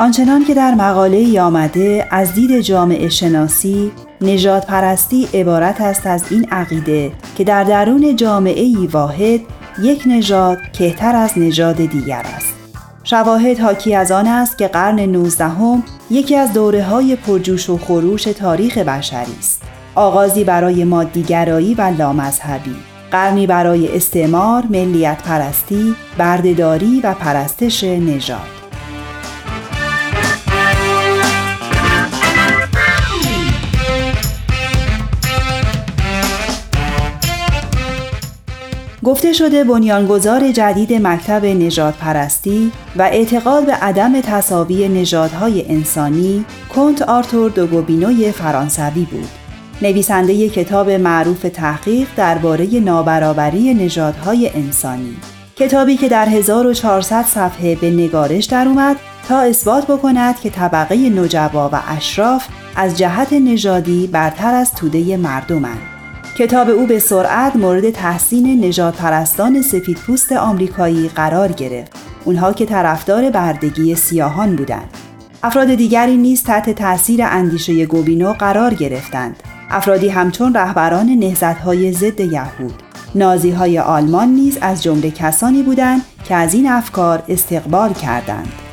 آنچنان که در مقاله آمده از دید جامعه شناسی نجات پرستی عبارت است از این عقیده که در درون جامعه ای واحد یک نژاد کهتر از نژاد دیگر است. شواهد حاکی از آن است که قرن 19 هم یکی از دوره های پرجوش و خروش تاریخ بشری است. آغازی برای مادیگرایی و لامذهبی، قرنی برای استعمار، ملیت پرستی، بردهداری و پرستش نژاد. گفته شده بنیانگذار جدید مکتب نجات پرستی و اعتقاد به عدم تصاوی نژادهای انسانی کنت آرتور دوگوبینوی فرانسوی بود. نویسنده کتاب معروف تحقیق درباره نابرابری نژادهای انسانی. کتابی که در 1400 صفحه به نگارش در اومد تا اثبات بکند که طبقه نجبا و اشراف از جهت نژادی برتر از توده مردمند. کتاب او به سرعت مورد تحسین نجات پرستان سفید پوست آمریکایی قرار گرفت. اونها که طرفدار بردگی سیاهان بودند. افراد دیگری نیز تحت تاثیر اندیشه گوبینو قرار گرفتند. افرادی همچون رهبران نهضت‌های ضد یهود. نازی های آلمان نیز از جمله کسانی بودند که از این افکار استقبال کردند.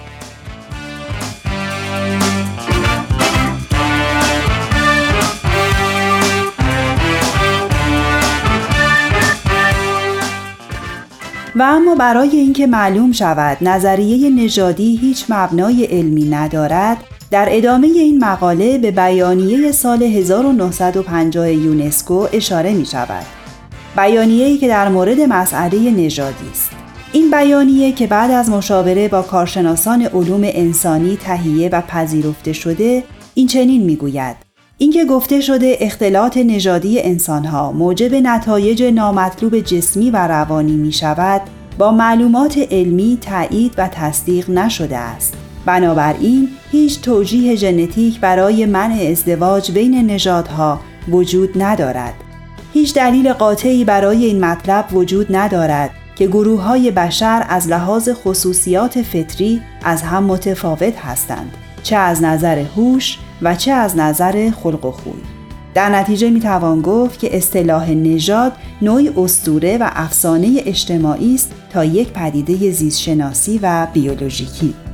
و اما برای اینکه معلوم شود نظریه نژادی هیچ مبنای علمی ندارد در ادامه این مقاله به بیانیه سال 1950 یونسکو اشاره می شود. بیانیه‌ای که در مورد مسئله نژادی است. این بیانیه که بعد از مشاوره با کارشناسان علوم انسانی تهیه و پذیرفته شده این چنین می‌گوید اینکه گفته شده اختلاط نژادی انسانها موجب نتایج نامطلوب جسمی و روانی می شود با معلومات علمی تایید و تصدیق نشده است. بنابراین هیچ توجیه ژنتیک برای منع ازدواج بین نژادها وجود ندارد. هیچ دلیل قاطعی برای این مطلب وجود ندارد که گروه های بشر از لحاظ خصوصیات فطری از هم متفاوت هستند چه از نظر هوش و چه از نظر خلق و خوی. در نتیجه می توان گفت که اصطلاح نژاد نوعی استوره و افسانه اجتماعی است تا یک پدیده زیستشناسی و بیولوژیکی.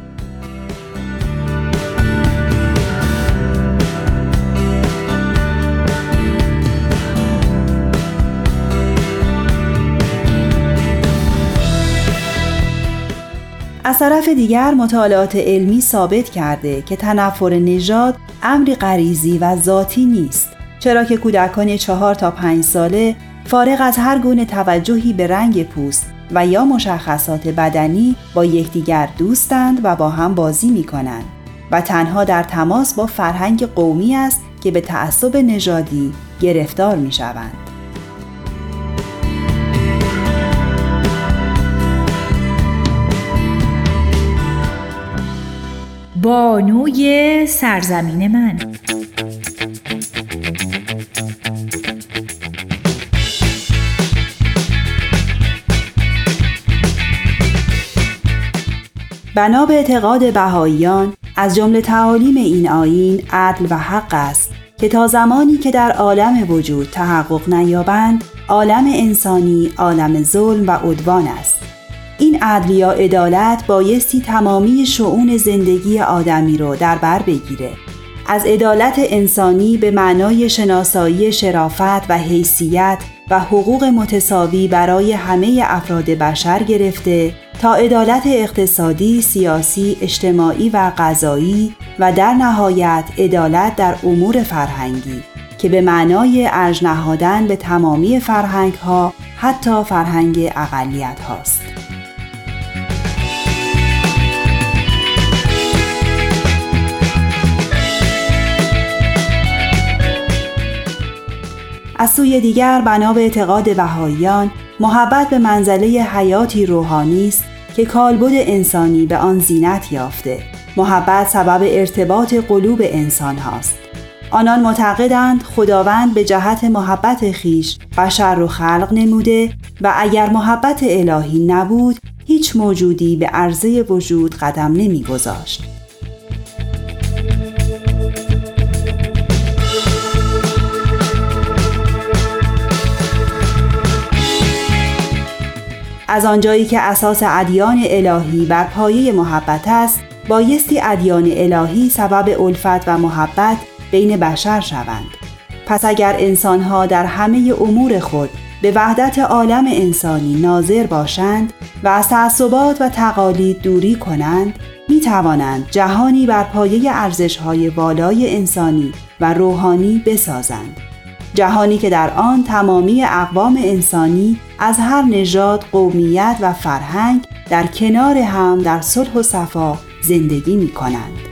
از طرف دیگر مطالعات علمی ثابت کرده که تنفر نژاد امری غریزی و ذاتی نیست چرا که کودکان چهار تا پنج ساله فارغ از هر گونه توجهی به رنگ پوست و یا مشخصات بدنی با یکدیگر دوستند و با هم بازی می کنند و تنها در تماس با فرهنگ قومی است که به تعصب نژادی گرفتار می شوند. بانوی سرزمین من. بنا به اعتقاد بهاییان از جمله تعالیم این آیین عدل و حق است که تا زمانی که در عالم وجود تحقق نیابند عالم انسانی عالم ظلم و عدوان است. این عدل یا عدالت بایستی تمامی شعون زندگی آدمی رو در بر بگیره از عدالت انسانی به معنای شناسایی شرافت و حیثیت و حقوق متساوی برای همه افراد بشر گرفته تا عدالت اقتصادی، سیاسی، اجتماعی و غذایی و در نهایت عدالت در امور فرهنگی که به معنای ارج نهادن به تمامی فرهنگ ها حتی فرهنگ اقلیت هاست. از سوی دیگر بنا به اعتقاد بهاییان محبت به منزله حیاتی روحانی است که کالبد انسانی به آن زینت یافته محبت سبب ارتباط قلوب انسان هاست آنان معتقدند خداوند به جهت محبت خیش بشر رو خلق نموده و اگر محبت الهی نبود هیچ موجودی به عرضه وجود قدم نمیگذاشت. از آنجایی که اساس ادیان الهی بر پایه محبت است بایستی ادیان الهی سبب الفت و محبت بین بشر شوند. پس اگر انسانها در همه امور خود به وحدت عالم انسانی ناظر باشند و از تعصبات و تقالید دوری کنند می توانند جهانی بر پایه ارزش‌های والای انسانی و روحانی بسازند. جهانی که در آن تمامی اقوام انسانی از هر نژاد، قومیت و فرهنگ در کنار هم در صلح و صفا زندگی می کنند.